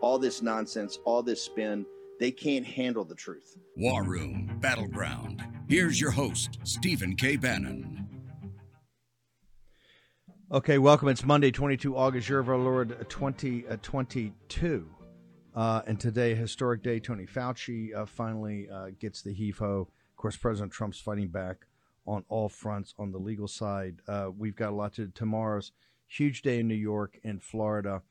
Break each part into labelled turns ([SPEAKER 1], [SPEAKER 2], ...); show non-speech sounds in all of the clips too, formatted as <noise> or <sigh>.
[SPEAKER 1] All this nonsense, all this spin, they can't handle the truth.
[SPEAKER 2] War Room Battleground. Here's your host, Stephen K. Bannon.
[SPEAKER 3] Okay, welcome. It's Monday, 22 August, year of our Lord 2022. Uh, and today, historic day. Tony Fauci uh, finally uh, gets the heave ho. Of course, President Trump's fighting back on all fronts on the legal side. Uh, we've got a lot to tomorrow's huge day in New York and Florida.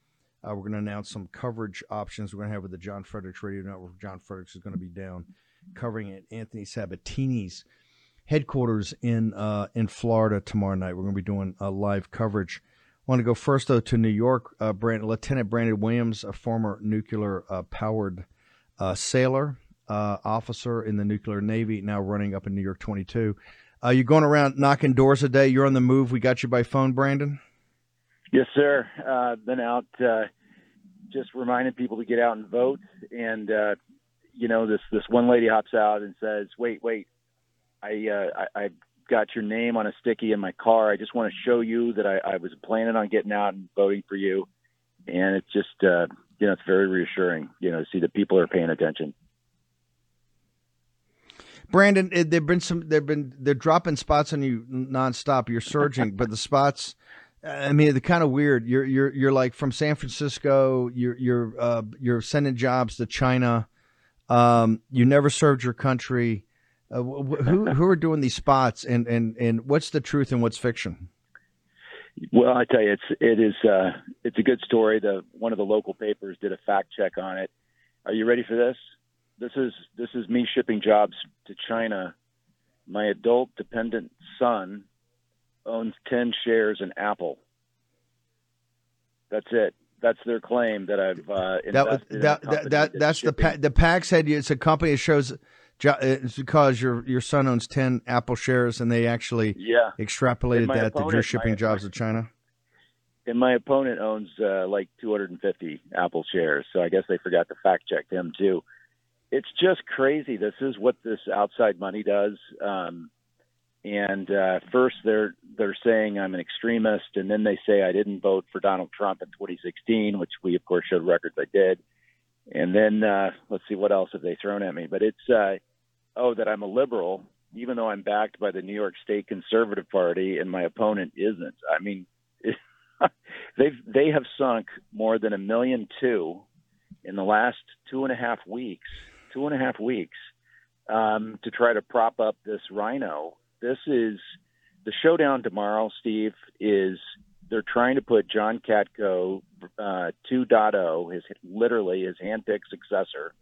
[SPEAKER 3] Uh, we're going to announce some coverage options we're going to have with the John Fredericks Radio Network. John Fredericks is going to be down covering at Anthony Sabatini's headquarters in uh, in Florida tomorrow night. We're going to be doing a live coverage. I want to go first though to New York. Uh, Lieutenant Brandon Williams, a former nuclear uh, powered uh, sailor uh, officer in the nuclear navy, now running up in New York 22. Uh, you're going around knocking doors a day. You're on the move. We got you by phone, Brandon.
[SPEAKER 4] Yes, sir. been out just reminding people to get out and vote. And you know, this this one lady hops out and says, "Wait, wait, I, uh, I, I got your name on a sticky in my car. I just want to show you that I, I was planning on getting out and voting for you. And it's just, uh, you know, it's very reassuring, you know, to see that people are paying attention.
[SPEAKER 3] Brandon, there've been some, there've been, they're dropping spots on you nonstop. You're surging, <laughs> but the spots, I mean, they're kind of weird. You're, you're, you're like from San Francisco. You're, you're, uh, you're sending jobs to China. Um, you never served your country. Uh, who who are doing these spots, and and and what's the truth and what's fiction?
[SPEAKER 4] Well, I tell you, it's it is uh, it's a good story. The one of the local papers did a fact check on it. Are you ready for this? This is this is me shipping jobs to China. My adult dependent son owns ten shares in Apple. That's it. That's their claim that I've uh, invested
[SPEAKER 3] that, that, that, that that's shipping. the the PAC said it's a company that shows it's because your your son owns ten Apple shares, and they actually
[SPEAKER 4] yeah.
[SPEAKER 3] extrapolated that opponent, that you're shipping my, jobs to China.
[SPEAKER 4] And my opponent owns uh, like 250 Apple shares, so I guess they forgot to fact check him too. It's just crazy. This is what this outside money does. Um, and uh, first they're they're saying I'm an extremist, and then they say I didn't vote for Donald Trump in 2016, which we of course showed records I did and then uh, let's see what else have they thrown at me. But it's uh, oh that I'm a liberal, even though I'm backed by the New York State Conservative Party, and my opponent isn't. I mean, <laughs> they've they have sunk more than a million two in the last two and a half weeks. Two and a half weeks um, to try to prop up this RINO. This is the showdown tomorrow. Steve is they're trying to put John Katko uh, 2.0, his literally his handpicked successor,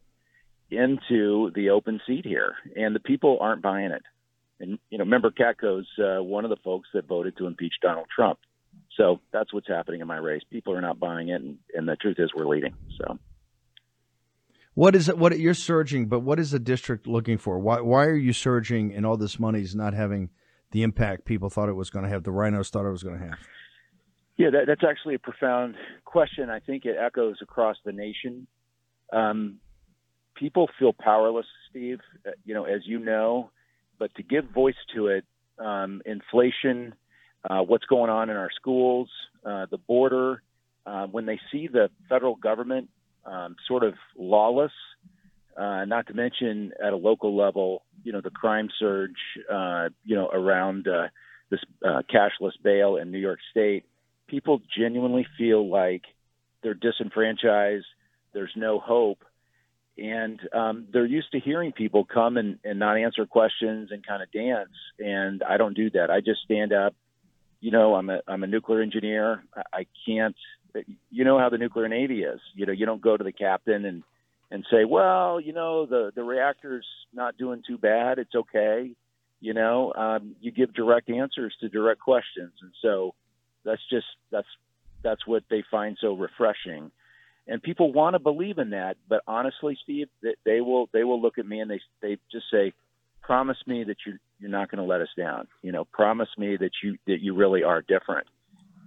[SPEAKER 4] into the open seat here, and the people aren't buying it. And you know, remember Katko's uh, one of the folks that voted to impeach Donald Trump. So that's what's happening in my race. People are not buying it, and, and the truth is, we're leading. So.
[SPEAKER 3] What is it? What you're surging, but what is the district looking for? Why why are you surging and all this money is not having the impact people thought it was going to have? The RINOs thought it was going to have.
[SPEAKER 4] Yeah, that, that's actually a profound question. I think it echoes across the nation. Um, people feel powerless, Steve, uh, you know, as you know, but to give voice to it, um, inflation, uh, what's going on in our schools, uh, the border, uh, when they see the federal government um, sort of lawless, uh, not to mention at a local level, you know, the crime surge, uh, you know, around uh, this uh, cashless bail in New York State people genuinely feel like they're disenfranchised, there's no hope, and um, they're used to hearing people come and, and not answer questions and kind of dance. And I don't do that. I just stand up. You know, I'm a I'm a nuclear engineer. I, I can't. You know how the nuclear navy is. You know, you don't go to the captain and and say, well, you know, the the reactor's not doing too bad. It's okay. You know, um, you give direct answers to direct questions, and so that's just that's that's what they find so refreshing. and people want to believe in that. But honestly, Steve, they will they will look at me and they they just say, "Promise me that you you're not going to let us down. You know, promise me that you that you really are different."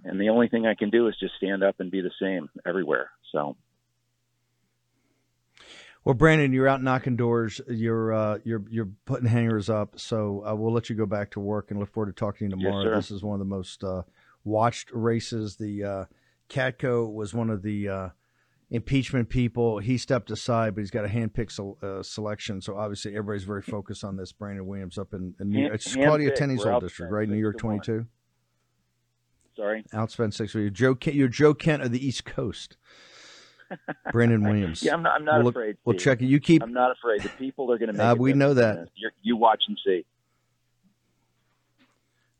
[SPEAKER 4] And the only thing I can do is just stand up and be the same everywhere. So.
[SPEAKER 3] Well, Brandon, you're out knocking doors. You're uh, you're you're putting hangers up. So uh, we'll let you go back to work and look forward to talking to you tomorrow.
[SPEAKER 4] Yes,
[SPEAKER 3] this is one of the most uh, watched races. The uh, Katko was one of the uh, impeachment people. He stepped aside, but he's got a handpicked uh, selection. So obviously, everybody's very focused on this. Brandon Williams up in, in New York. It's Claudia Tenney's old district, right? New York 22.
[SPEAKER 4] Sorry,
[SPEAKER 3] outspent six. You're Joe. Kent, you're Joe Kent of the East Coast. <laughs> Brandon Williams.
[SPEAKER 4] yeah, I'm not, I'm not
[SPEAKER 3] we'll,
[SPEAKER 4] afraid.
[SPEAKER 3] We'll check it. You keep.
[SPEAKER 4] I'm not afraid. The people are going to make.
[SPEAKER 3] Uh, we know that.
[SPEAKER 4] you watch and see.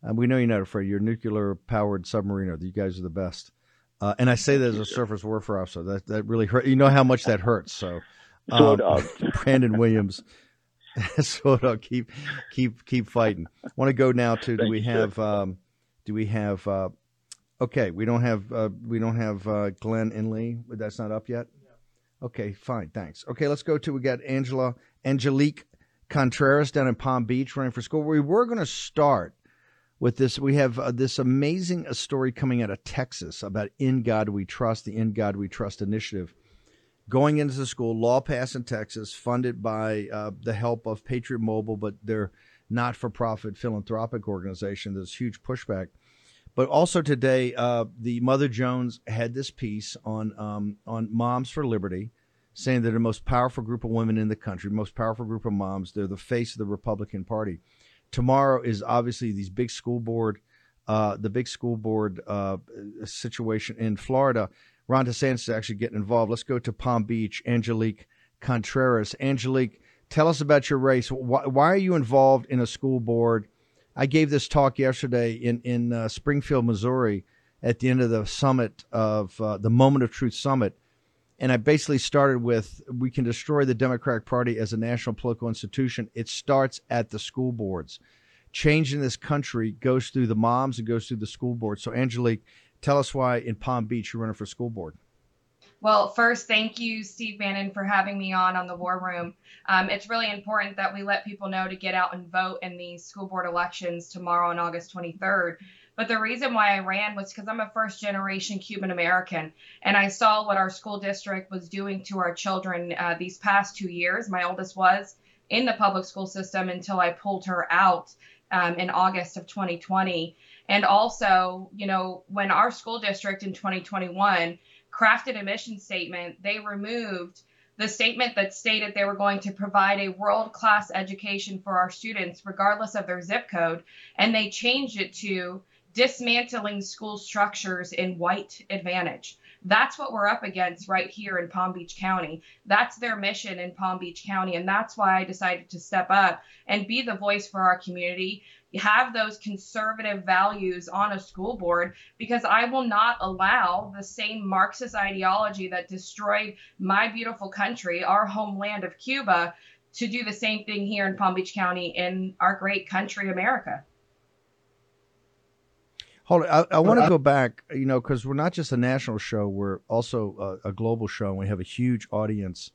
[SPEAKER 3] Uh, we know you're not afraid. You're a nuclear powered submariner. You guys are the best. Uh, and I say that as a surface warfare officer. That that really hurt. You know how much that hurts. So, <laughs>
[SPEAKER 4] um, <laughs>
[SPEAKER 3] Brandon Williams. so keep keep keep fighting. I want to go now to do we have um, do we have uh, Okay, we don't have uh, we don't have uh, Glenn Inley. That's not up yet. Okay, fine, thanks. Okay, let's go to we got Angela Angelique Contreras down in Palm Beach running for school. We were going to start with this. We have uh, this amazing uh, story coming out of Texas about In God We Trust, the In God We Trust initiative, going into the school. Law passed in Texas, funded by uh, the help of Patriot Mobile, but they're not-for-profit philanthropic organization. There's huge pushback but also today, uh, the Mother Jones had this piece on um, on Moms for Liberty, saying they're the most powerful group of women in the country, most powerful group of moms. They're the face of the Republican Party. Tomorrow is obviously these big school board, uh, the big school board uh, situation in Florida. Ron DeSantis is actually getting involved. Let's go to Palm Beach. Angelique Contreras. Angelique, tell us about your race. Why, why are you involved in a school board? I gave this talk yesterday in in uh, Springfield, Missouri, at the end of the summit of uh, the Moment of Truth summit, and I basically started with we can destroy the Democratic Party as a national political institution. It starts at the school boards. Change in this country goes through the moms and goes through the school board. So, Angelique, tell us why in Palm Beach you're running for school board.
[SPEAKER 5] Well, first, thank you, Steve Bannon, for having me on on the War Room. Um, it's really important that we let people know to get out and vote in the school board elections tomorrow on August 23rd. But the reason why I ran was because I'm a first generation Cuban American and I saw what our school district was doing to our children uh, these past two years. My oldest was in the public school system until I pulled her out um, in August of 2020. And also, you know, when our school district in 2021 crafted a mission statement, they removed the statement that stated they were going to provide a world class education for our students, regardless of their zip code, and they changed it to dismantling school structures in white advantage. That's what we're up against right here in Palm Beach County. That's their mission in Palm Beach County. And that's why I decided to step up and be the voice for our community have those conservative values on a school board because I will not allow the same Marxist ideology that destroyed my beautiful country, our homeland of Cuba, to do the same thing here in Palm Beach County in our great country, America.
[SPEAKER 3] Hold on. I, I want to go back, you know, because we're not just a national show, we're also a, a global show, and we have a huge audience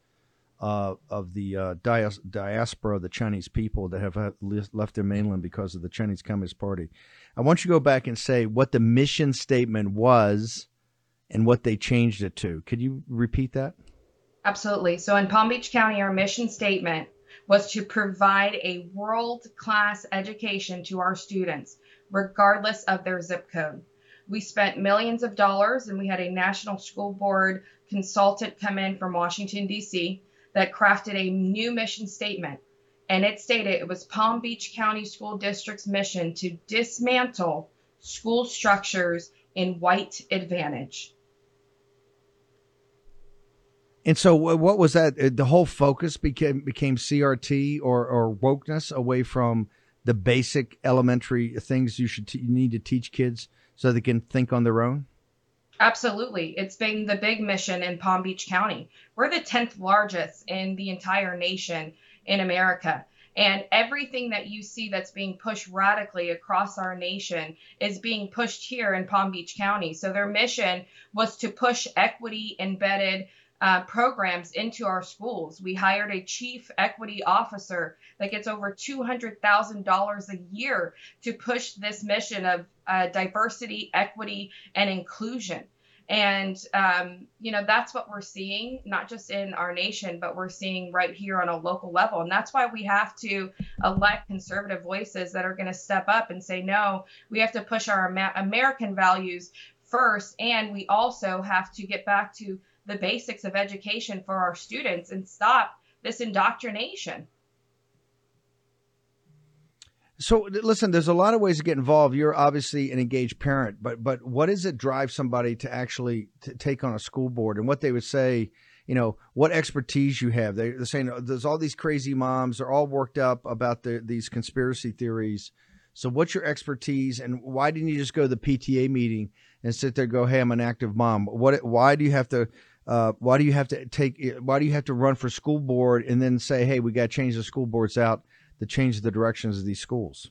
[SPEAKER 3] uh, of the uh, dias- diaspora of the Chinese people that have left their mainland because of the Chinese Communist Party. I want you to go back and say what the mission statement was and what they changed it to. Could you repeat that?
[SPEAKER 5] Absolutely. So in Palm Beach County, our mission statement was to provide a world class education to our students, regardless of their zip code. We spent millions of dollars and we had a national school board consultant come in from Washington, D.C that crafted a new mission statement. And it stated it was Palm Beach County School District's mission to dismantle school structures in white advantage.
[SPEAKER 3] And so, what was that? Uh, the whole focus became became CRT or, or wokeness away from the basic elementary things you should you need to teach kids so they can think on their own.
[SPEAKER 5] Absolutely. It's been the big mission in Palm Beach County. We're the 10th largest in the entire nation in America. And everything that you see that's being pushed radically across our nation is being pushed here in Palm Beach County. So their mission was to push equity embedded uh, programs into our schools. We hired a chief equity officer that gets over $200,000 a year to push this mission of uh, diversity, equity, and inclusion. And, um, you know, that's what we're seeing, not just in our nation, but we're seeing right here on a local level. And that's why we have to elect conservative voices that are going to step up and say, no, we have to push our American values first. And we also have to get back to the basics of education for our students and stop this indoctrination.
[SPEAKER 3] So listen, there's a lot of ways to get involved. You're obviously an engaged parent, but but what does it drive somebody to actually take on a school board? And what they would say, you know, what expertise you have? They, are saying there's all these crazy moms. They're all worked up about the, these conspiracy theories. So what's your expertise, and why didn't you just go to the PTA meeting and sit there and go, "Hey, I'm an active mom"? What? Why do you have to? Uh, why do you have to take? Why do you have to run for school board and then say, "Hey, we got to change the school boards out to change the directions of these schools"?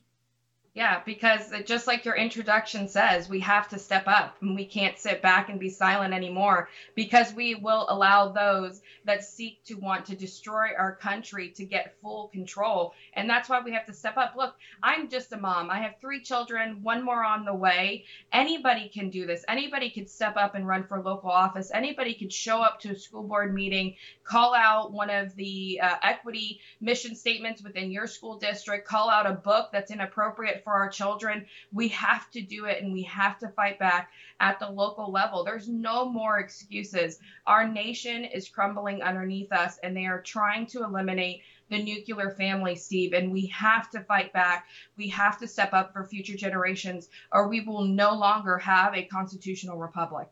[SPEAKER 5] Yeah, because just like your introduction says, we have to step up and we can't sit back and be silent anymore because we will allow those that seek to want to destroy our country to get full control. And that's why we have to step up. Look, I'm just a mom. I have three children, one more on the way. Anybody can do this. Anybody could step up and run for local office. Anybody could show up to a school board meeting, call out one of the uh, equity mission statements within your school district, call out a book that's inappropriate for our children. We have to do it and we have to fight back at the local level. There's no more excuses. Our nation is crumbling underneath us and they are trying to eliminate the nuclear family, Steve, and we have to fight back. We have to step up for future generations, or we will no longer have a constitutional republic.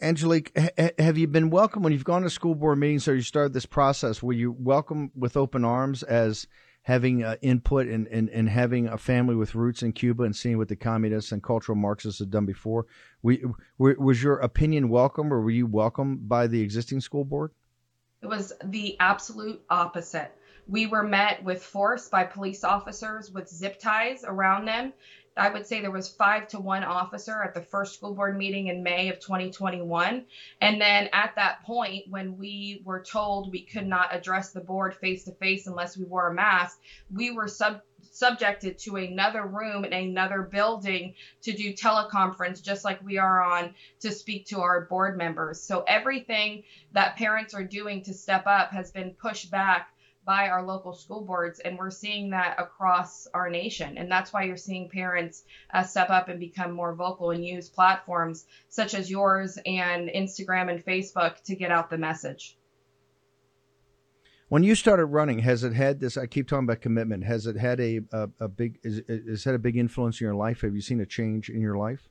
[SPEAKER 3] Angelique, have you been welcome when you've gone to school board meetings or you started this process? Were you welcome with open arms as having uh, input and, and, and having a family with roots in Cuba and seeing what the communists and cultural Marxists had done before. We, was your opinion welcome or were you welcomed by the existing school board?
[SPEAKER 5] It was the absolute opposite. We were met with force by police officers with zip ties around them I would say there was five to one officer at the first school board meeting in May of 2021. And then at that point, when we were told we could not address the board face to face unless we wore a mask, we were sub subjected to another room in another building to do teleconference just like we are on to speak to our board members. So everything that parents are doing to step up has been pushed back by our local school boards, and we're seeing that across our nation. And that's why you're seeing parents uh, step up and become more vocal and use platforms such as yours and Instagram and Facebook to get out the message.
[SPEAKER 3] When you started running, has it had this? I keep talking about commitment. Has it had a a, a big? Is, is had a big influence in your life? Have you seen a change in your life?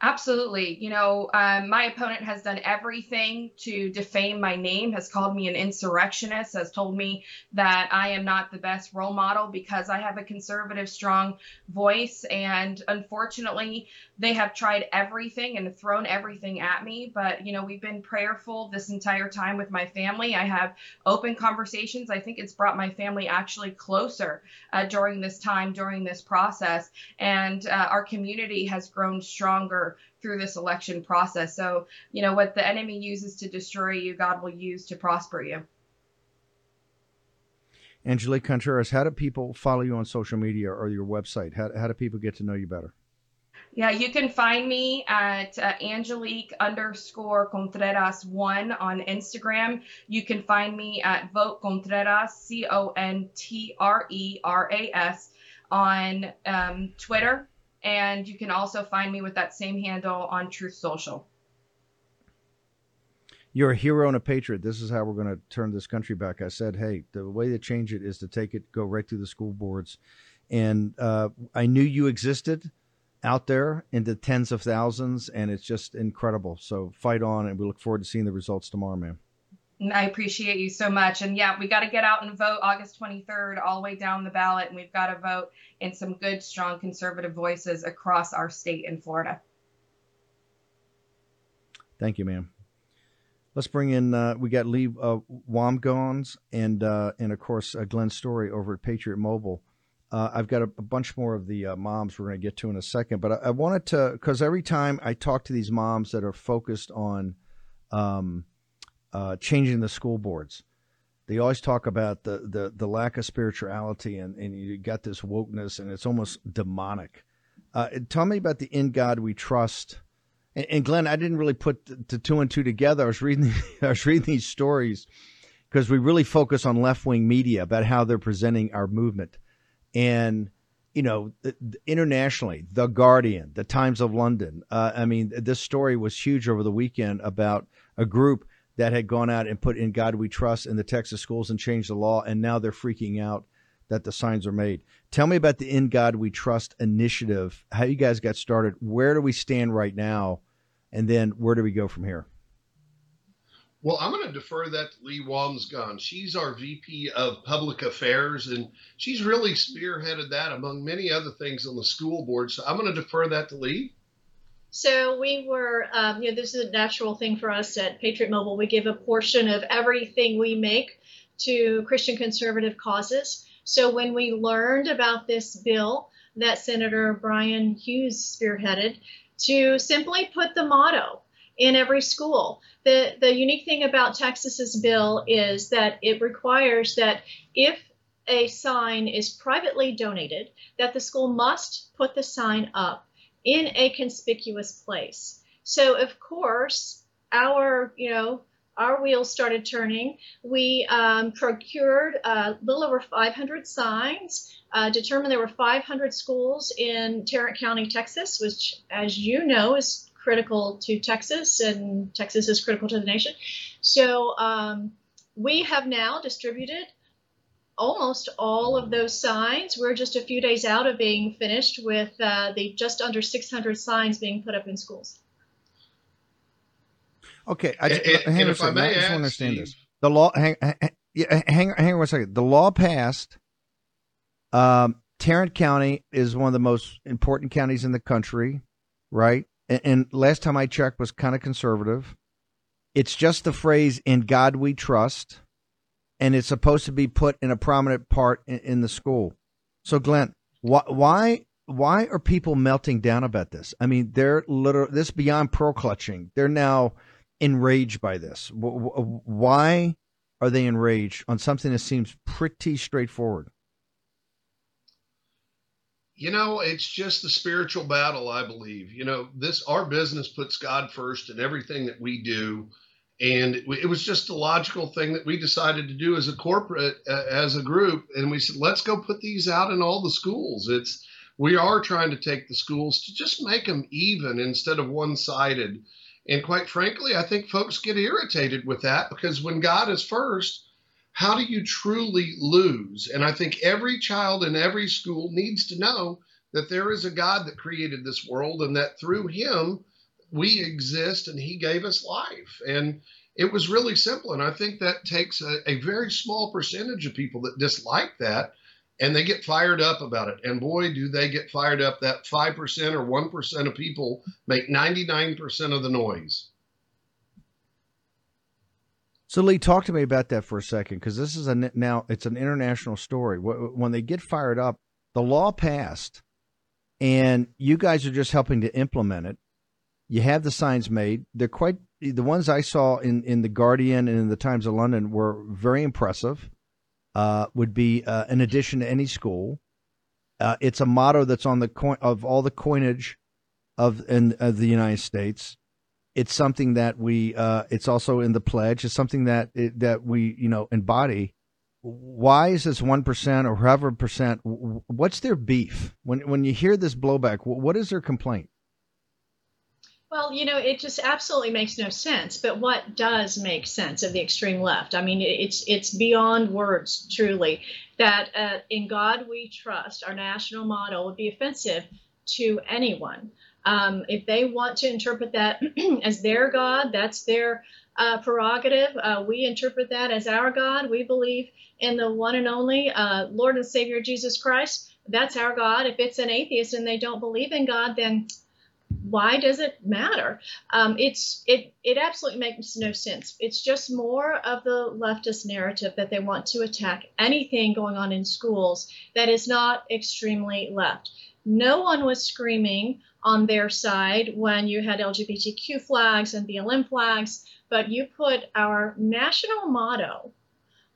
[SPEAKER 5] Absolutely. You know, um, my opponent has done everything to defame my name, has called me an insurrectionist, has told me that I am not the best role model because I have a conservative, strong voice. And unfortunately, they have tried everything and thrown everything at me. But, you know, we've been prayerful this entire time with my family. I have open conversations. I think it's brought my family actually closer uh, during this time, during this process. And uh, our community has grown stronger through this election process. So, you know, what the enemy uses to destroy you, God will use to prosper you.
[SPEAKER 3] Angelique Contreras, how do people follow you on social media or your website? How, how do people get to know you better?
[SPEAKER 5] Yeah, you can find me at uh, Angelique underscore Contreras one on Instagram. You can find me at Vote Contreras, C O N T R E R A S, on um, Twitter and you can also find me with that same handle on Truth Social.
[SPEAKER 3] You're a hero and a patriot. This is how we're going to turn this country back. I said, hey, the way to change it is to take it, go right through the school boards. And uh, I knew you existed out there in the tens of thousands, and it's just incredible. So fight on, and we look forward to seeing the results tomorrow, man.
[SPEAKER 5] I appreciate you so much. And yeah, we got to get out and vote August 23rd, all the way down the ballot. And we've got to vote in some good, strong conservative voices across our state in Florida.
[SPEAKER 3] Thank you, ma'am. Let's bring in. Uh, we got Leigh uh, Wambsganss and uh, and of course uh, Glenn Story over at Patriot Mobile. Uh, I've got a, a, bunch more of the uh, moms we're going to get to in a second, but I, I wanted to because every time I talk to these moms that are focused on um, uh, changing the school boards, they always talk about the, the, the lack of spirituality and, and you got this wokeness and it's almost demonic. Uh, tell me about the In God We Trust. And, and Glenn, I didn't really put the, the, two and two together. I was reading <laughs> I was reading these stories because we really focus on left wing media about how they're presenting our movement, and you know, internationally, The Guardian, The Times of London. Uh, I mean, this story was huge over the weekend about a group that had gone out and put in God We Trust in the Texas schools and changed the law, and now they're freaking out that the signs are made. Tell me about the In God We Trust initiative, how you guys got started, where do we stand right now, and then where do we go from here?
[SPEAKER 6] Well, I'm going to defer that to Leigh Wambsganss. She's our VP of Public Affairs, and she's really spearheaded that among many other things on the school board. So I'm going to defer that to Leigh.
[SPEAKER 7] So we were, um, you know, this is a natural thing for us at Patriot Mobile. We give a portion of everything we make to Christian conservative causes. So when we learned about this bill that Senator Bryan Hughes spearheaded, to simply put the motto in every school. The, the unique thing about Texas's bill is that it requires that if a sign is privately donated, that the school must put the sign up in a conspicuous place. So of course, our you know our wheels started turning. We um, procured a little over 500 signs. Uh, determined there were 500 schools in Tarrant County, Texas, which, as you know, is critical to Texas, and Texas is critical to the nation. So um, we have now distributed almost all of those signs. We're just a few days out of being finished with uh, the just under 600 signs being put up in schools.
[SPEAKER 3] Okay, I just, and, hang and if I, may I just add, understand Steve, this. The law, hang, hang, hang, hang on one second. The law passed. Um, Tarrant County is one of the most important counties in the country, right? And, and last time I checked was kind of conservative. It's just the phrase "In God We Trust." And it's supposed to be put in a prominent part in, in the school. So, Glenn, wh- why why are people melting down about this? I mean, they're literally this beyond pearl clutching. They're now enraged by this. W- why are they enraged on something that seems pretty straightforward?
[SPEAKER 6] You know, it's just the spiritual battle, I believe. You know, this our business puts God first in everything that we do and it was just a logical thing that we decided to do as a corporate uh, as a group. And we said let's go put these out in all the schools. It's we are trying to take the schools to just make them even instead of one-sided. And quite frankly i think folks get irritated with that because when god is first how do you truly lose? And i think every child in every school needs to know that there is a god that created this world and that through him we exist and he gave us life. And it was really simple. And I think that takes a, a, very small percentage of people that dislike that and they get fired up about it. And boy, do they get fired up. That 5% or 1% of people make 99% of the noise.
[SPEAKER 3] So Leigh, talk to me about that for a second, because this is a now it's an international story. When they get fired up, the law passed, and you guys are just helping to implement it. You have the signs made. They're quite the ones I saw in in the Guardian and in the Times of London were very impressive. Uh, would be uh, an addition to any school. Uh, it's a motto that's on the coin of all the coinage of in of the United States. It's something that we. Uh, it's also in the pledge. It's something that it, that we you know embody. Why is this one percent or however percent? What's their beef when when you hear this blowback? What is their complaint?
[SPEAKER 7] Well, you know, it just absolutely makes no sense. But what does make sense of the extreme left? I mean, it's it's beyond words, truly. That uh, in God we trust, our national motto would be offensive to anyone. Um, if they want to interpret that <clears throat> as their God, that's their uh, prerogative. Uh, we interpret that as our God. We believe in the one and only uh, Lord and Savior Jesus Christ. That's our God. If it's an atheist and they don't believe in God, then why does it matter? Um, it's it it absolutely makes no sense. It's just more of the leftist narrative that they want to attack anything going on in schools that is not extremely left. No one was screaming on their side when you had LGBTQ flags and BLM flags, but you put our national motto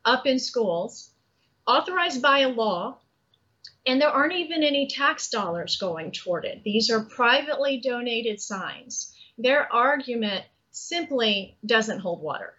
[SPEAKER 7] up in schools, authorized by a law and there aren't even any tax dollars going toward it. These are privately donated signs. Their argument simply doesn't hold water.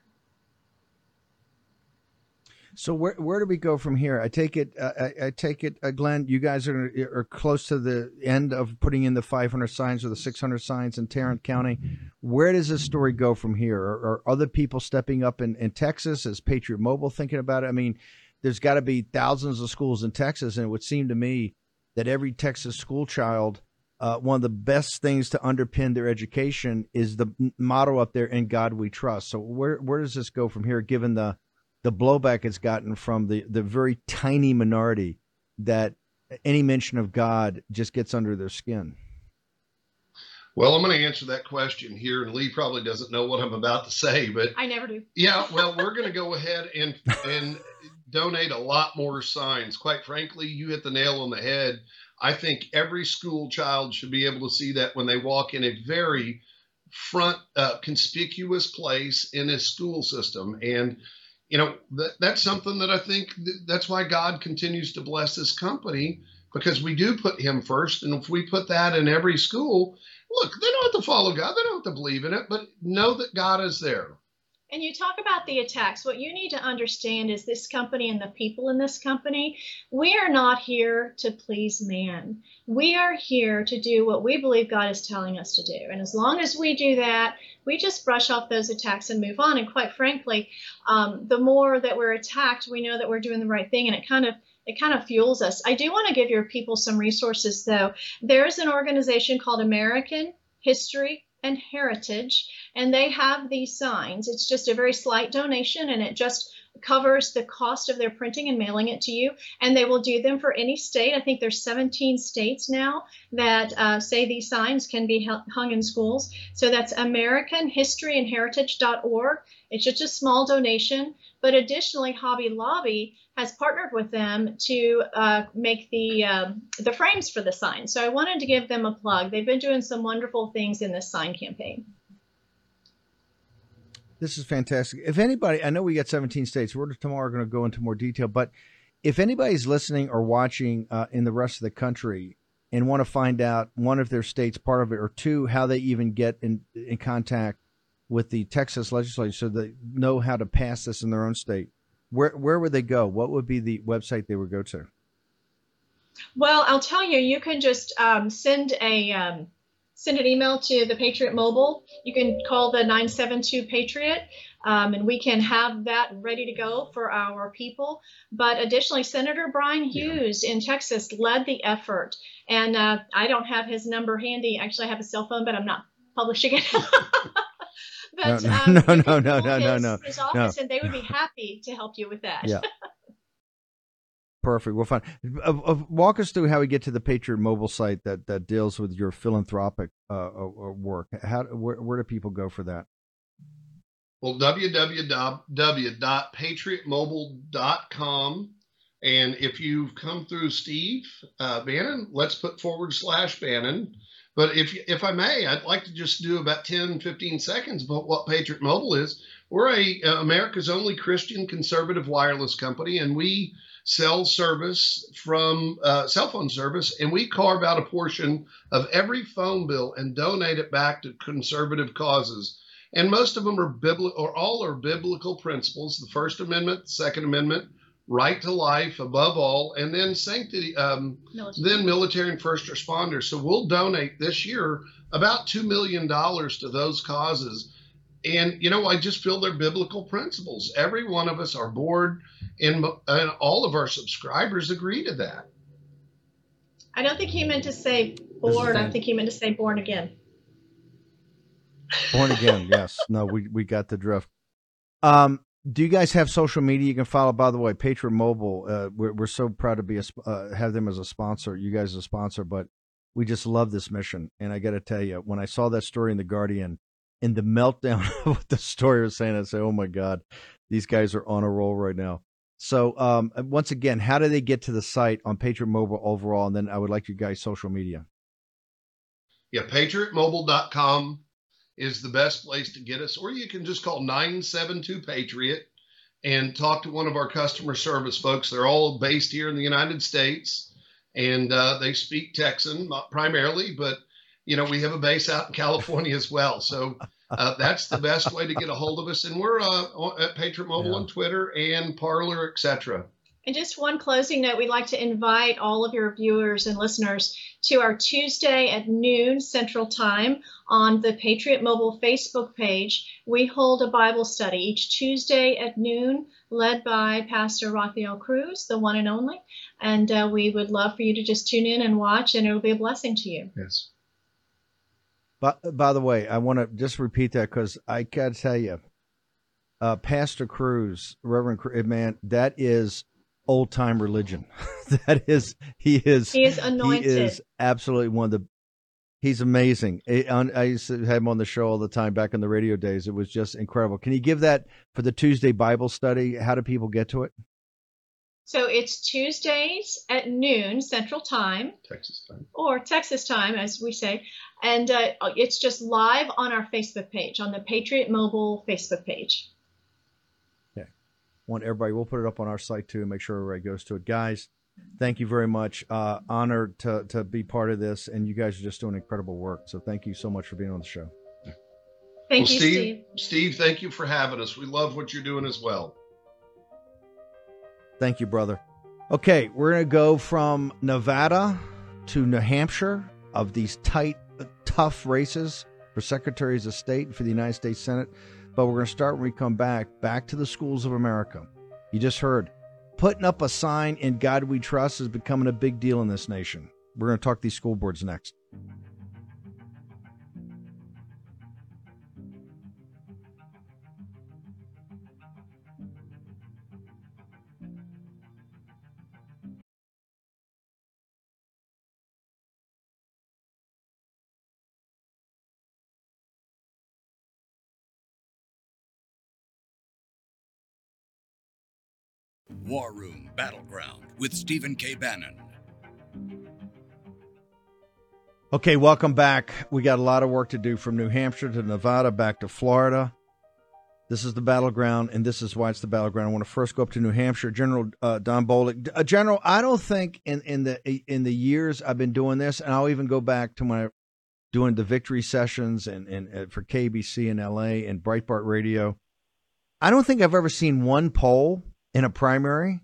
[SPEAKER 3] So where where do we go from here? I take it, uh, I, I, take it, uh, Glenn. You guys are are close to the end of putting in the 500 signs or the 600 signs in Tarrant County. Where does this story go from here? Are, are other people stepping up in, in Texas? Is Patriot Mobile thinking about it? I mean, there's got to be thousands of schools in Texas, and it would seem to me that every Texas school child, uh, one of the best things to underpin their education is the motto up there, "In God We Trust." So where where does this go from here, given the the blowback it's gotten from the the very tiny minority that any mention of God just gets under their skin?
[SPEAKER 6] Well, I'm going to answer that question here, and Leigh probably doesn't know what I'm about to say, but
[SPEAKER 7] I never do.
[SPEAKER 6] Yeah, well, we're going to go ahead and and donate a lot more signs. Quite frankly, you hit the nail on the head. I think every school child should be able to see that when they walk in a very front uh, conspicuous place in a school system. And you know that, that's something that i think th- that's why god continues to bless this company because we do put him first. And if we put that in every school look they don't have to follow god. They don't have to believe in it. But know that god is there
[SPEAKER 7] and you talk about the attacks. What you need to understand is this company and the people in this company, we are not here to please man. We are here to do what we believe God is telling us to do. And as long as we do that, we just brush off those attacks and move on. And quite frankly, um, the more that we're attacked, we know that we're doing the right thing. And it kind of it kind of fuels us. I do want to give your people some resources though. There's an organization called American History and Heritage, and they have these signs. It's just a very slight donation, and it just covers the cost of their printing and mailing it to you. And they will do them for any state. I think there's 17 states now that uh, say these signs can be hung in schools. So that's AmericanHistoryAndHeritage.org. It's just a small donation. But additionally, Hobby Lobby has partnered with them to uh, make the um, the frames for the sign. So I wanted to give them a plug. They've been doing some wonderful things in this sign campaign.
[SPEAKER 3] This is fantastic. If anybody, I know we got 17 states. We're tomorrow going to go into more detail, but if anybody's listening or watching uh, in the rest of the country and want to find out one of their states part of it, or two, how they even get in in contact with the Texas legislature so they know how to pass this in their own state, where where would they go? What would be the website they would go to?
[SPEAKER 7] Well, I'll tell you, you can just um, send a um, send an email to the Patriot Mobile. You can call the 972 Patriot, um, and we can have that ready to go for our people. But additionally, Senator Bryan Hughes yeah. in Texas led the effort, and uh, I don't have his number handy. Actually, I have a cell phone, but I'm not publishing it. <laughs>
[SPEAKER 3] But, no, um, no, no, no, no, no, no,
[SPEAKER 7] his office, no. and they would be happy to help you with that.
[SPEAKER 3] Yeah. <laughs> Perfect. Well, fine. Uh, uh, walk us through how we get to the Patriot mobile site that, that deals with your philanthropic uh, uh, uh work. How where, where do people go for that?
[SPEAKER 6] Well, www.patriotmobile.com. And if you've come through Steve uh, Bannon, let's put forward slash Bannon. But if if I may, I'd like to just do about 10, 15 seconds about what Patriot Mobile is. We're a America's only Christian conservative wireless company, and we sell service from uh, cell phone service, and we carve out a portion of every phone bill and donate it back to conservative causes. And most of them are biblical, or all are biblical principles: the First Amendment, Second Amendment, right to life above all, and then sanctity, um, military. then military and first responders. So we'll donate this year about $2 million to those causes. And, you know, I just feel they're biblical principles. Every one of us, our board, and, and all of our subscribers agree to that.
[SPEAKER 7] I don't think he meant to say bored. I think he meant to say born again.
[SPEAKER 3] Born again, <laughs> yes. No, we, we got the drift. Um, do you guys have social media you can follow? By the way, Patriot Mobile, uh, we're, we're so proud to be a, uh, have them as a sponsor. You guys as a sponsor, but we just love this mission. And I got to tell you, when I saw that story in the Guardian, in the meltdown <laughs> of what the story was saying, I say, "Oh my God, these guys are on a roll right now." So um, once again, how do they get to the site on Patriot Mobile overall? And then I would like you guys social media.
[SPEAKER 6] Yeah, patriotmobile.com is the best place to get us, or you can just call 972 Patriot and talk to one of our customer service folks. They're all based here in the United States and uh, they speak Texan primarily, but you know we have a base out in California as well. So uh, that's the best way to get a hold of us. And we're uh, at Patriot Mobile yeah. on Twitter and Parler, etc.
[SPEAKER 7] And just one closing note, we'd like to invite all of your viewers and listeners to our Tuesday at noon Central Time on the Patriot Mobile Facebook page. We hold a Bible study each Tuesday at noon, led by Pastor Rafael Cruz, the one and only. And uh, we would love for you to just tune in and watch, and it will be a blessing to you.
[SPEAKER 6] Yes.
[SPEAKER 3] By, by the way, I want to just repeat that because I got to tell you, uh, Pastor Cruz, Reverend Cruz, man, that is old time religion. <laughs> that is, he is,
[SPEAKER 7] he is anointed.
[SPEAKER 3] He is absolutely one of the. He's amazing. I used to have him on the show all the time back in the radio days. It was just incredible. Can you give that for the Tuesday Bible study? How do people get to it?
[SPEAKER 7] So it's Tuesdays at noon Central Time,
[SPEAKER 6] Texas time,
[SPEAKER 7] or Texas time, as we say, and uh, it's just live on our Facebook page, on the Patriot Mobile Facebook page Yeah.
[SPEAKER 3] want everybody. We'll put it up on our site too. and Make sure everybody goes to it, guys. Thank you very much. Uh, honored to to be part of this, and you guys are just doing incredible work. So thank you so much for being on the show.
[SPEAKER 7] Thank
[SPEAKER 6] well,
[SPEAKER 7] you,
[SPEAKER 6] Steve,
[SPEAKER 7] Steve.
[SPEAKER 6] Steve, thank you for having us. We love what you're doing as well.
[SPEAKER 3] Thank you, brother. Okay, we're going to go from Nevada to New Hampshire of these tight, tough races for secretaries of state and for the United States Senate. But we're going to start when we come back, back to the schools of America. You just heard putting up a sign in God we trust is becoming a big deal in this nation. We're going to talk these school boards next.
[SPEAKER 2] War Room Battleground with Stephen K. Bannon.
[SPEAKER 3] Okay, welcome back. We got a lot of work to do from New Hampshire to Nevada back to Florida. This is the battleground, and this is why it's the battleground. I want to first go up to New Hampshire. General uh, Don Bolduc. Uh, General, I don't think in, in the in the years I've been doing this, and I'll even go back to my doing the victory sessions and, and, and for KBC in LA and Breitbart Radio. I don't think I've ever seen one poll in a primary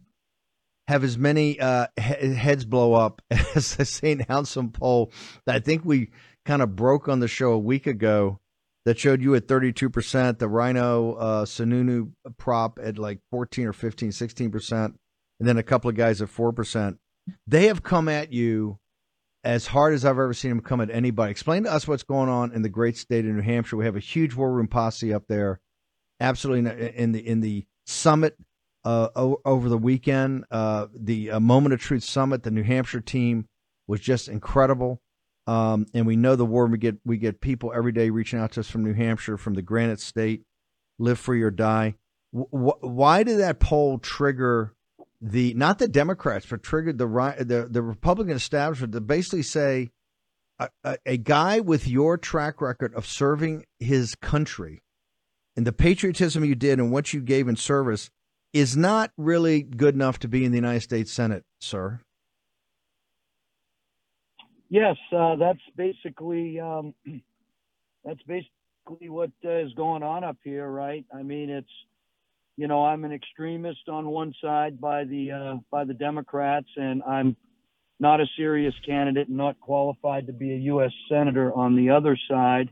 [SPEAKER 3] have as many uh, he- heads blow up <laughs> as the St. Anselm poll that I think we kind of broke on the show a week ago that showed you at 32%, the RINO uh, Sununu prop at like 14 or 15, 16%, and then a couple of guys at 4%. They have come at you as hard as I've ever seen them come at anybody. Explain to us what's going on in the great state of New Hampshire. We have a huge war room posse up there, absolutely in the in the summit uh, over the weekend. Uh, the uh, Moment of Truth Summit, the New Hampshire team was just incredible. Um, and we know the war. We get we get people every day reaching out to us from New Hampshire, from the Granite State, live free or die. W- why did that poll trigger the not the Democrats, but triggered the the the Republican establishment to basically say a, a, a guy with your track record of serving his country and the patriotism you did and what you gave in service is not really good enough to be in the United States Senate, sir.
[SPEAKER 8] Yes, uh, that's basically um, <clears throat> that's basically what uh, is going on up here, right? I mean, it's you know I'm an extremist on one side by the uh, by the Democrats, and I'm not a serious candidate, not qualified to be a U.S. senator on the other side,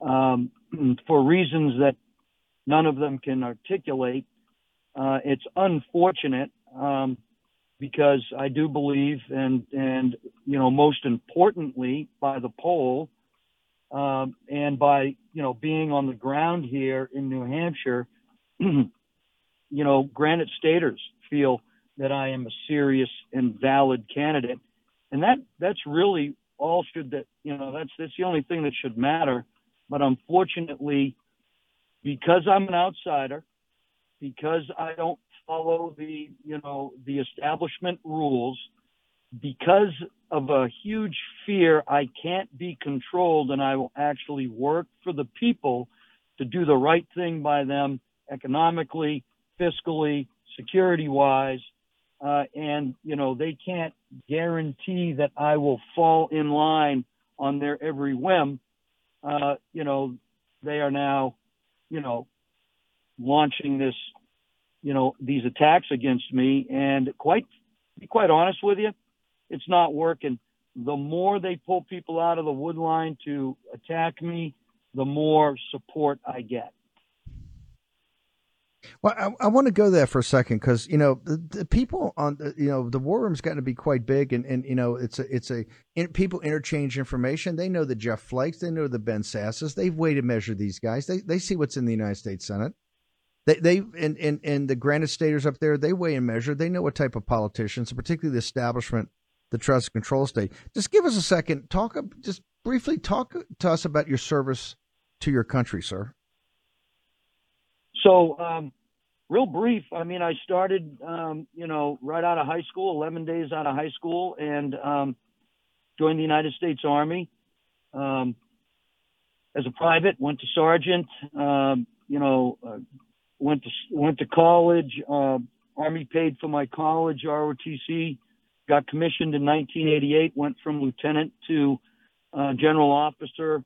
[SPEAKER 8] um, <clears throat> for reasons that none of them can articulate. Uh, it's unfortunate um, because I do believe, and and you know, most importantly, by the poll, um, and by you know being on the ground here in New Hampshire, <clears throat> you know, Granite Staters feel that I am a serious and valid candidate, and that that's really all should that you know that's that's the only thing that should matter. But unfortunately, because I'm an outsider, because I don't follow the you know the establishment rules, because of a huge fear I can't be controlled and I will actually work for the people to do the right thing by them economically, fiscally, security wise. Uh, and, you know, they can't guarantee that I will fall in line on their every whim. Uh, you know, they are now, you know, launching this, you know, these attacks against me. And quite, be quite honest with you, it's not working. The more they pull people out of the wood line to attack me, the more support I get.
[SPEAKER 3] Well, I, I, want to go there for a second because you know the, the, people on you know the war room's gotten to be quite big, and, and you know it's a it's a in, people interchange information. They know the Jeff Flakes, they know the Ben Sasses. They've weighed and measured these guys. They they see what's in the United States Senate. They they and and, and the granite staters up there, they weigh and measure. They know what type of politicians, particularly the establishment, the trust control state. Just give us a second. Talk just briefly talk to us about your service to your country, sir.
[SPEAKER 8] So, um, real brief. I mean, I started, um, you know, right out of high school, 11 days out of high school, and um, joined the United States Army um, as a private. Went to sergeant. Um, you know, uh, went to went to college. Uh, Army paid for my college, ROTC. Got commissioned in 1988. Went from lieutenant to uh, general officer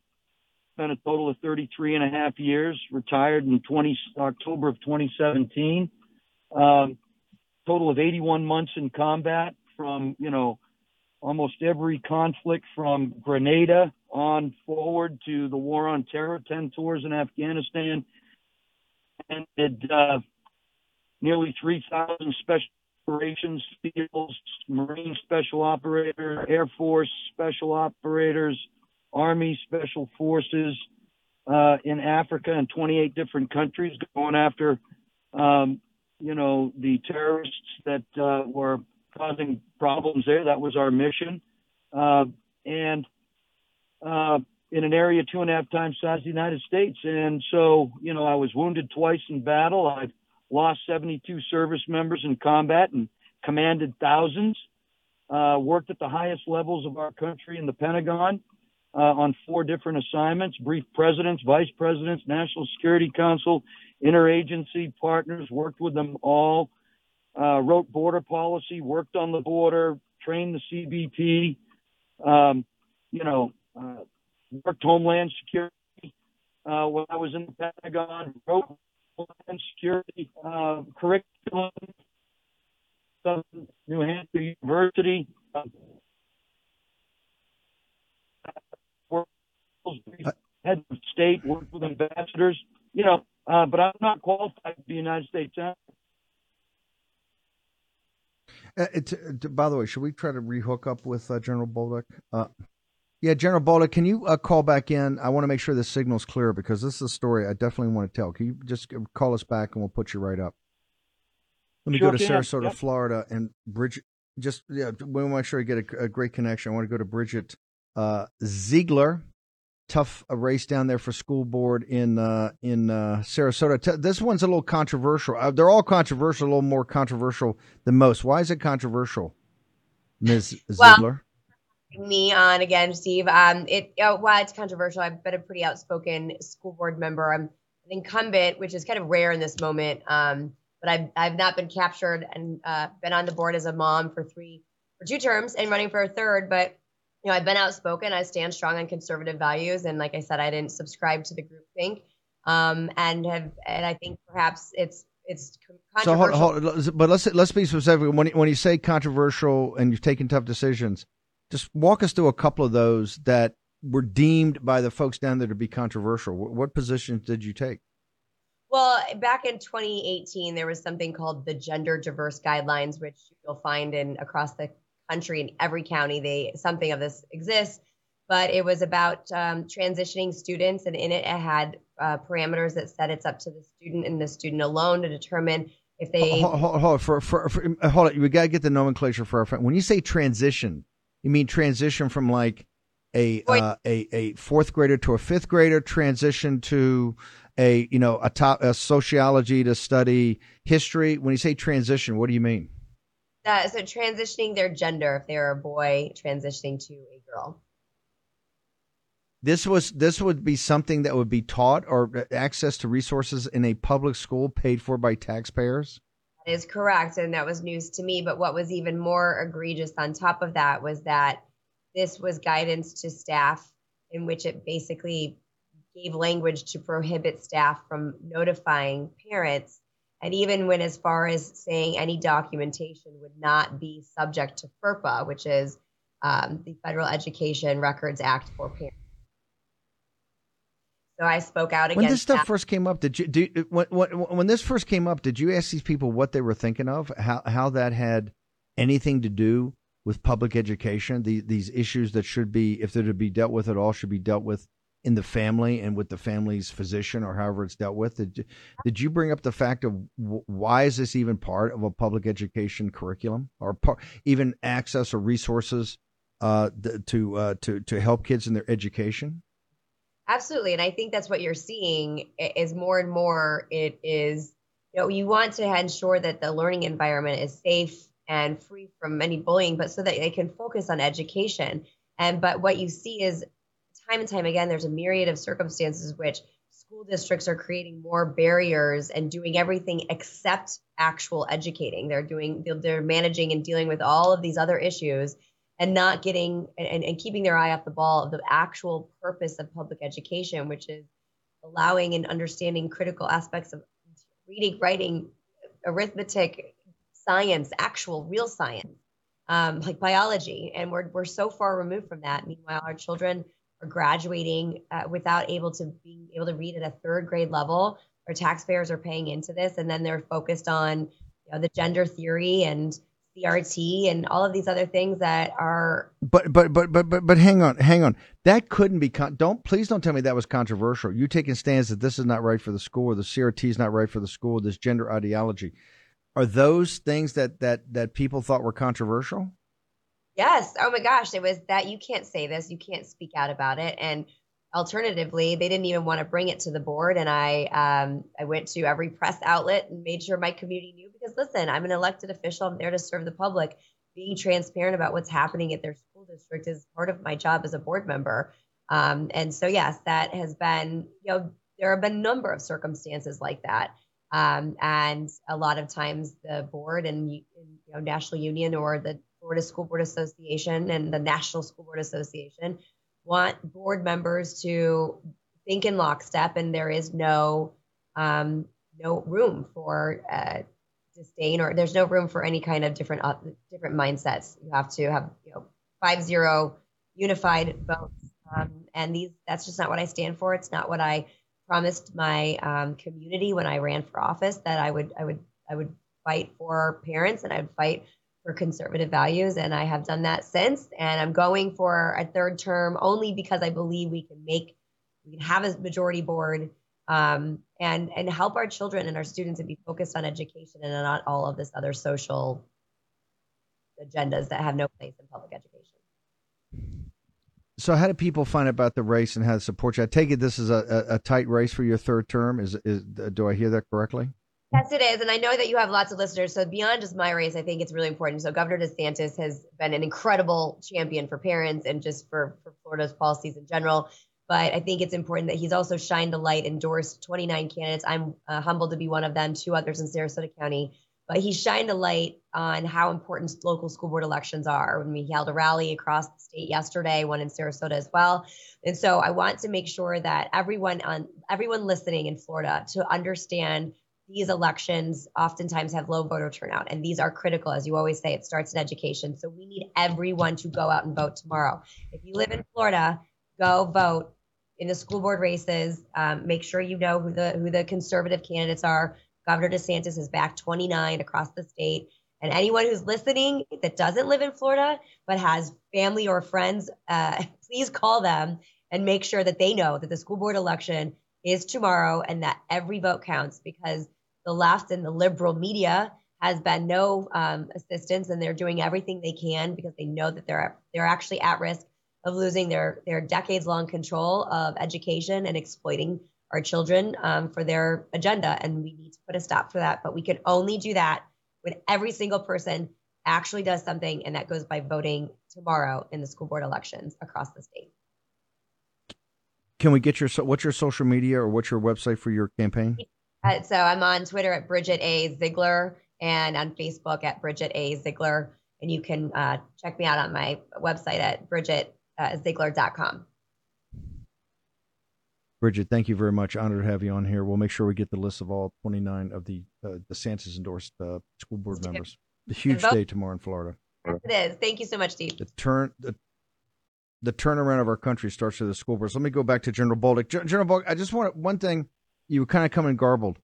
[SPEAKER 8] spent a total of 33 and a half years, retired in 20, October of 2017. Um, total of 81 months in combat from, you know, almost every conflict from Grenada on forward to the war on terror, 10 tours in Afghanistan, and uh, nearly 3,000 special operations, SEALs, Marine special operator, Air Force special operators, Army Special Forces uh, in Africa in 28 different countries, going after, um, you know, the terrorists that uh, were causing problems there. That was our mission. Uh, and uh, in an area two and a half times size of the United States. And so, you know, I was wounded twice in battle. I've lost 72 service members in combat and commanded thousands. Uh, worked at the highest levels of our country in the Pentagon uh, on four different assignments, briefed presidents, vice presidents, National Security Council, interagency partners, worked with them all, uh, wrote border policy, worked on the border, trained the CBP, um, you know, uh, worked Homeland Security uh, when I was in the Pentagon, wrote Homeland Security uh, curriculum, Southern New Hampshire University, uh, head of state, worked with ambassadors, you know, uh, but I'm not qualified to be United States Senator.
[SPEAKER 3] Uh, it, it, by the way, should we try to rehook up with uh, General Bolduc? Uh, yeah, General Bolduc, can you uh, call back in? I want to make sure the signal's clear because this is a story I definitely want to tell. Can you just call us back and we'll put you right up? Let me sure go to Sarasota, yep. Florida, and Bridget. Just yeah, we want to make sure I get a, a, great connection. I want to go to Bridget uh, Ziegler tough a race down there for school board in uh, in uh, Sarasota. This one's a little controversial. Uh, they're all controversial, a little more controversial than most. Why is it controversial, Ms. Ziegler?
[SPEAKER 9] Well, me on again, Steve. Um, it uh, why it's controversial. I've been a pretty outspoken school board member. I'm an incumbent, which is kind of rare in this moment. Um, but I've I've not been captured and uh, been on the board as a mom for three for two terms and running for a third, but you know, I've been outspoken. I stand strong on conservative values, and like I said, I didn't subscribe to the group think, um, and have, and I think perhaps it's it's controversial. so hold,
[SPEAKER 3] hold, but let's let's be specific. When when you say controversial and you've taken tough decisions, just walk us through a couple of those that were deemed by the folks down there to be controversial. What, what positions did you take?
[SPEAKER 9] Well, back in 2018, there was something called the Gender Diverse Guidelines, which you'll find in across the country in every county they something of this exists but it was about um, transitioning students and in it it had uh, parameters that said it's up to the student and the student alone to determine if they
[SPEAKER 3] hold, hold, hold for, for, for, hold it we got to get the nomenclature for our friend when you say transition you mean transition from like a uh, a a fourth grader to a fifth grader transition to a you know a top a sociology to study history. When you say transition, what do you mean?
[SPEAKER 9] Uh, so transitioning their gender if they're a boy, transitioning to a girl.
[SPEAKER 3] This was this would be something that would be taught or access to resources in a public school paid for by taxpayers.
[SPEAKER 9] That is correct, and that was news to me. But what was even more egregious on top of that was that this was guidance to staff in which it basically gave language to prohibit staff from notifying parents and even went as far as saying any documentation would not be subject to FERPA, which is um, the Federal Education Records Act for parents. So I spoke out against.
[SPEAKER 3] When this stuff
[SPEAKER 9] that.
[SPEAKER 3] first came up, did you do when, when when this first came up? Did you ask these people what they were thinking of? How how that had anything to do with public education? The, these issues that should be, if they're to be dealt with at all, should be dealt with in the family and with the family's physician or however it's dealt with. Did, did you bring up the fact of why is this even part of a public education curriculum or par- even access or resources uh, to uh, to to help kids in their education?
[SPEAKER 9] Absolutely, and I think that's what you're seeing is more and more. It is you know you want to ensure that the learning environment is safe and free from any bullying, but so that they can focus on education. And but what you see is time and time again, there's a myriad of circumstances which school districts are creating more barriers and doing everything except actual educating. They're doing they're managing and dealing with all of these other issues and not getting and, and keeping their eye off the ball of the actual purpose of public education, which is allowing and understanding critical aspects of reading, writing, arithmetic, science, actual real science, um, like biology. And we're, we're so far removed from that. Meanwhile, our children are graduating uh, without able to being able to read at a third grade level. Our taxpayers are paying into this, and then they're focused on you know, the gender theory and CRT and all of these other things that are.
[SPEAKER 3] But but but but but but hang on, hang on. That couldn't be. Con- don't please don't tell me that was controversial. You taking stands that this is not right for the school, the CRT is not right for the school. This gender ideology. Are those things that that that people thought were controversial?
[SPEAKER 9] Yes. Oh my gosh, it was that you can't say this, you can't speak out about it, and alternatively, they didn't even want to bring it to the board. And I um, I went to every press outlet and made sure my community knew because listen, I'm an elected official. I'm there to serve the public. Being transparent about what's happening at their school district is part of my job as a board member. Um, and so yes, that has been you know there have been a number of circumstances like that. Um, and a lot of times the board and you know, National Union or the Florida School Board Association and the National School Board Association want board members to think in lockstep, and there is no um, no room for uh, disdain or there's no room for any kind of different uh, different mindsets. You have to have you know five zero unified votes, um, and these that's just not what I stand for. It's not what I promised my um, community when I ran for office that I would I would I would fight for parents and I'd fight for conservative values and I have done that since and I'm going for a third term only because I believe we can make we can have a majority board um, and and help our children and our students and be focused on education and not all of this other social agendas that have no place in public education.
[SPEAKER 3] So, how do people find out about the race and how to support you? I take it this is a, a, a tight race for your third term. Is is do I hear that correctly?
[SPEAKER 9] Yes, it is, and I know that you have lots of listeners. So beyond just my race, I think it's really important. So Governor DeSantis has been an incredible champion for parents and just for for Florida's policies in general. But I think it's important that he's also shined a light, endorsed 29 candidates. I'm uh, humbled to be one of them. Two others in Sarasota County but he shined a light on how important local school board elections are. When we held a rally across the state yesterday, one in Sarasota as well. And so I want to make sure that everyone on everyone listening in Florida to understand these elections oftentimes have low voter turnout and these are critical as you always say it starts in education. So we need everyone to go out and vote tomorrow. If you live in florida go vote in the school board races. Um, make sure you know who the who the conservative candidates are. Governor DeSantis is back 29 across the state. And anyone who's listening that doesn't live in Florida but has family or friends, uh, <laughs> please call them and make sure that they know that the school board election is tomorrow and that every vote counts because the left and the liberal media has been no um, assistance and they're doing everything they can because they know that they're they're actually at risk of losing their their decades long control of education and exploiting our children um, for their agenda. And we need to put a stop to that. But we can only do that when every single person actually does something, and that goes by voting tomorrow in the school board elections across the state.
[SPEAKER 3] Can we get your what's your social media or what's your website for your campaign?
[SPEAKER 9] Uh, so I'm on Twitter at Bridget A Ziegler and on Facebook at Bridget A Ziegler. And you can uh, check me out on my website at bridgetziegler.com. Uh,
[SPEAKER 3] Bridget, thank you very much. Honored to have you on here. We'll make sure we get the list of all 29 of the uh, DeSantis endorsed uh, school board members. The huge day tomorrow in Florida.
[SPEAKER 9] It is. Thank you so much, Steve.
[SPEAKER 3] The turn the, the turnaround of our country starts with the school boards. Let me go back to General Bolduc. General Bolduc, I just want one thing. You were kind of coming garbled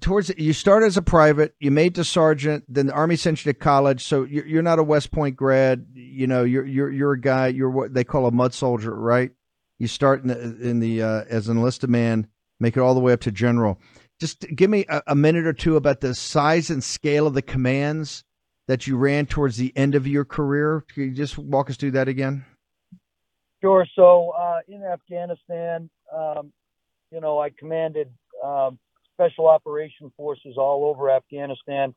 [SPEAKER 3] towards you start as a private, you made to sergeant, then the army sent you to college. So you're, you're not a West Point grad. You know, you're you're you're a guy. You're what they call a mud soldier, right? You start in the, in the uh, as an enlisted man, make it all the way up to general. Just give me a, a minute or two about the size and scale of the commands that you ran towards the end of your career. Can you just walk us through that again?
[SPEAKER 8] Sure. So uh, in Afghanistan, um, you know, I commanded um, special operation forces all over Afghanistan,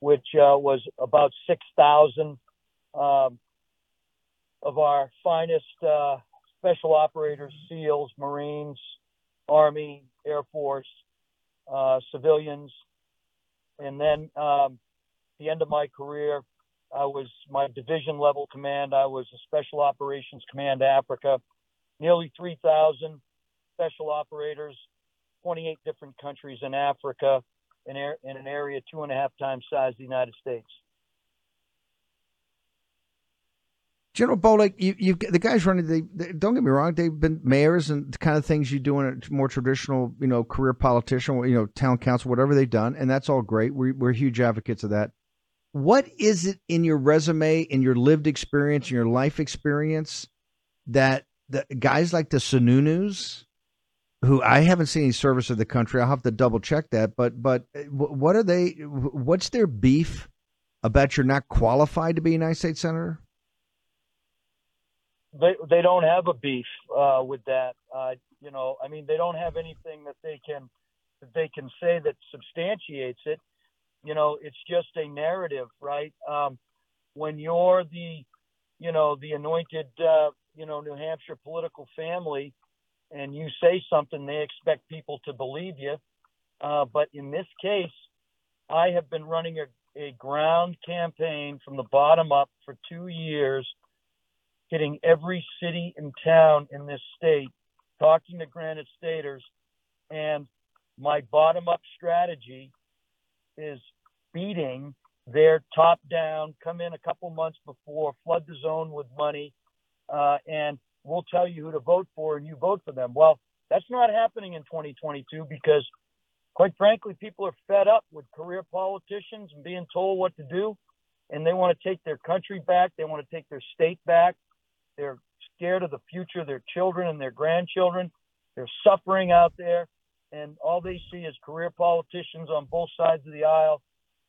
[SPEAKER 8] which uh, was about 6,000 um, of our finest uh, special operators, SEALs, Marines, Army, Air Force, uh, civilians. And then um, the end of my career, I was my division level command. I was a Special Operations Command Africa, nearly 3,000 special operators, 28 different countries in Africa in, in an area two and a half times size of the United States.
[SPEAKER 3] General Bolduc, you, you the guys running. They, they, don't get me wrong. They've been mayors and the kind of things you do in a more traditional, you know, career politician, you know, town council, whatever they've done, and that's all great. We're, we're huge advocates of that. What is it in your resume, in your lived experience, in your life experience, that the guys like the Sununus who I haven't seen any service of the country. I'll have to double check that. But but uh, what are they? What's their beef about you're not qualified to be a United States senator?
[SPEAKER 8] They they don't have a beef uh, with that. Uh, you know, I mean, they don't have anything that they can that they can say that substantiates it. You know, it's just a narrative, right? Um, when you're the, you know, the anointed, uh, you know, New Hampshire political family, and you say something, they expect people to believe you. Uh, but in this case, I have been running a, a ground campaign from the bottom up for two years, hitting every city and town in this state, talking to Granite Staters, and my bottom up strategy is beating their top down, come in a couple months before, flood the zone with money, uh, and we'll tell you who to vote for and you vote for them. Well, that's not happening in 2022 because, quite frankly, people are fed up with career politicians and being told what to do, and they want to take their country back. They want to take their state back. They're scared of the future their children and their grandchildren. They're suffering out there, and all they see is career politicians on both sides of the aisle,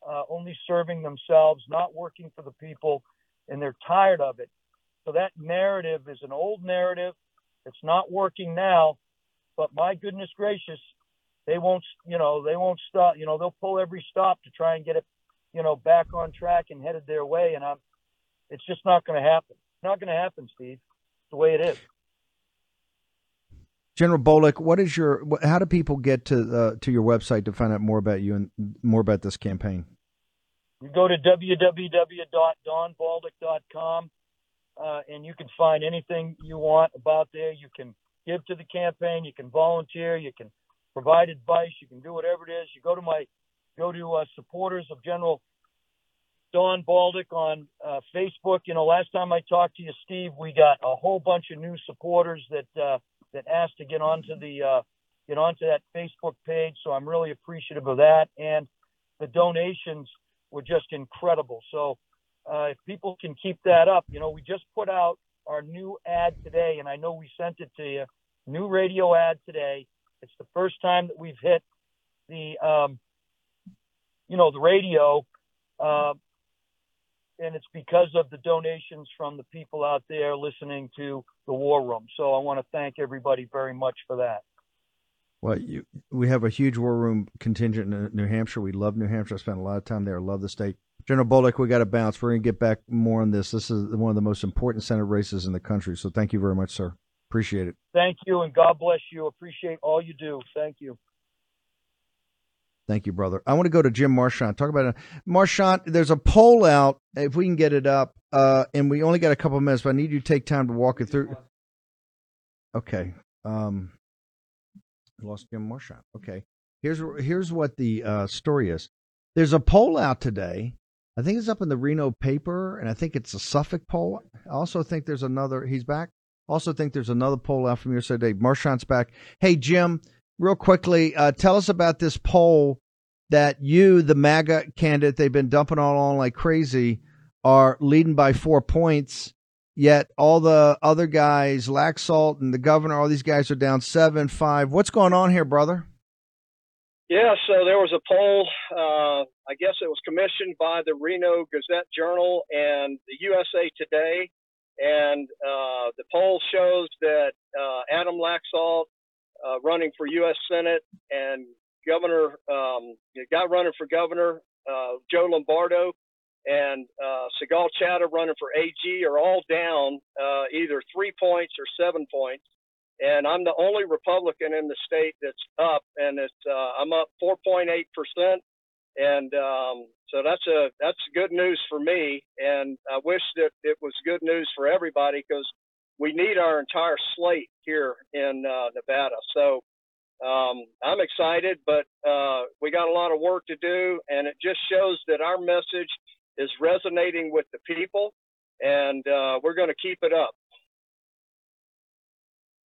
[SPEAKER 8] uh, only serving themselves, not working for the people, and they're tired of it. So that narrative is an old narrative. It's not working now, but my goodness gracious, they won't, you know, they won't stop. You know, they'll pull every stop to try and get it, you know, back on track and headed their way. And I'm, it's just not going to happen. Not going to happen, Steve. It's the way it is.
[SPEAKER 3] General Bolduc, what is your? How do people get to uh, to your website to find out more about you and more about this campaign?
[SPEAKER 8] You go to www.donbolduc.com uh, and you can find anything you want about there. You can give to the campaign, you can volunteer, you can provide advice, you can do whatever it is. You go to my go to uh, supporters of General Don Bolduc on uh, Facebook. You know, last time I talked to you, Steve, we got a whole bunch of new supporters that uh, that asked to get onto the uh, get onto that Facebook page. So I'm really appreciative of that, and the donations were just incredible. So uh, if people can keep that up, you know, we just put out our new ad today, and I know we sent it to you. New radio ad today. It's the first time that we've hit the, um, you know, the radio. Uh, and it's because of the donations from the people out there listening to the War Room. So I want to thank everybody very much for that.
[SPEAKER 3] Well, you, we have a huge war room contingent in New Hampshire. We love New Hampshire. I spent a lot of time there. Love the state. General Bolduc, we got to bounce. We're going to get back more on this. This is one of the most important Senate races in the country. So thank you very much, sir. Appreciate it.
[SPEAKER 8] Thank you, and God bless you. Appreciate all you do. Thank you.
[SPEAKER 3] Thank you, brother. I want to go to Jim Marchant. Talk about it. Marchant, there's a poll out, if we can get it up, uh, and we only got a couple minutes, but I need you to take time to walk it through. Okay. Um, lost Jim Marchant. Okay. Here's here's what the uh, story is. There's a poll out today. I think it's up in the Reno paper, and I think it's a Suffolk poll. I also think there's another. He's back. Also think there's another poll out from USA Today. Marchant's back. Hey Jim, real quickly, uh, tell us about this poll that you, the MAGA candidate, they've been dumping all on like crazy, are leading by four points. Yet all the other guys, Laxalt and the governor, all these guys are down seven, five. What's going on here, brother?
[SPEAKER 10] Yeah, so there was a poll. Uh, I guess it was commissioned by the Reno Gazette Journal and the USA Today, and uh, the poll shows that uh, Adam Laxalt, uh, running for U.S. Senate, and Governor, um, the running for governor, uh, Joe Lombardo, and uh, Sigal Chattah running for AG are all down uh, either three points or seven points. And I'm the only Republican in the state that's up, and it's uh, I'm up 4.8 percent, and um, so that's a that's good news for me. And I wish that it was good news for everybody because we need our entire slate here in uh, Nevada. So um, I'm excited, but uh, we got a lot of work to do, and it just shows that our message is resonating with the people, and uh, we're going to keep it up.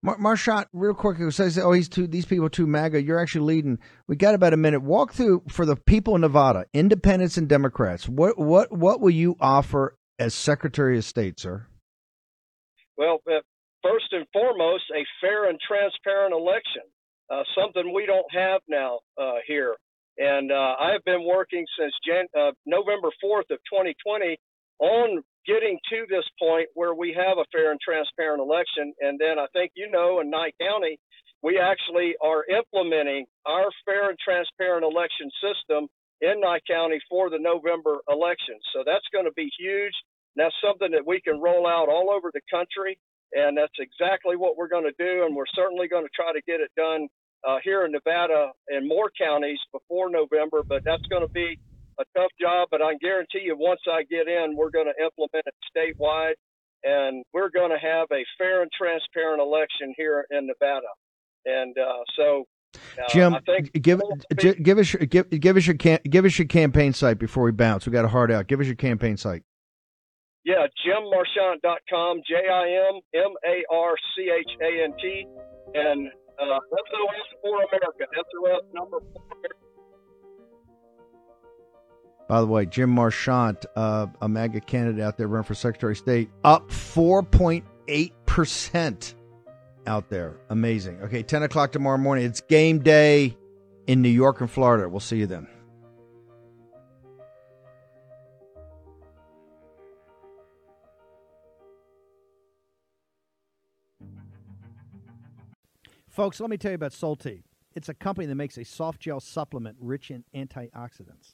[SPEAKER 3] Mar- Marchant, real quick, it says, "Oh, he's too. These people too MAGA." You're actually leading. We got about a minute. Walk through for the people in Nevada, Independents and Democrats. What what what will you offer as Secretary of State, sir?
[SPEAKER 10] Well, uh, first and foremost, a fair and transparent election, uh, something we don't have now uh, here. And uh, I have been working since Jan- uh, November 4th of 2020 on getting to this point where we have a fair and transparent election. And then I think you know in Nye County, we actually are implementing our fair and transparent election system in Nye County for the November election. So that's going to be huge. And that's something that we can roll out all over the country. And that's exactly what we're going to do. And we're certainly going to try to get it done uh, here in Nevada and more counties before November. But that's going to be a tough job, but I guarantee you, once I get in, we're going to implement it statewide, and we're going to have a fair and transparent election here in Nevada. And uh, so, uh,
[SPEAKER 3] Jim, give give us your, give give us your give us your campaign site before we bounce. We got a hard out. Give us your campaign site.
[SPEAKER 10] Yeah, JimMarchant.com, J I M M A R C H A N T, and uh, SOS for America, SOS number four.
[SPEAKER 3] By the way, Jim Marchant, uh, a MAGA candidate out there running for Secretary of State, up 4.8% out there. Amazing. Okay, 10 o'clock tomorrow morning. It's game day in New York and Florida. We'll see you then. Folks, let me tell you about Solti. It's a company that makes a soft gel supplement rich in antioxidants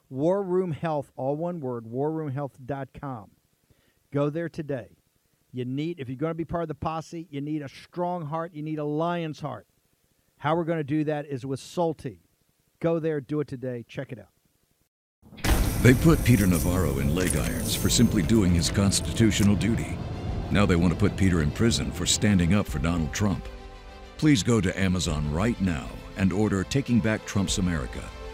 [SPEAKER 3] War Room Health, all one word, warroomhealth.com. Go there today. You need, if you're going to be part of the posse, you need a strong heart. You need a lion's heart. How we're going to do that is with Salty. Go there, do it today. Check it out.
[SPEAKER 2] They put Peter Navarro in leg irons for simply doing his constitutional duty. Now they want to put Peter in prison for standing up for Donald Trump. Please go to Amazon right now and order Taking Back Trump's America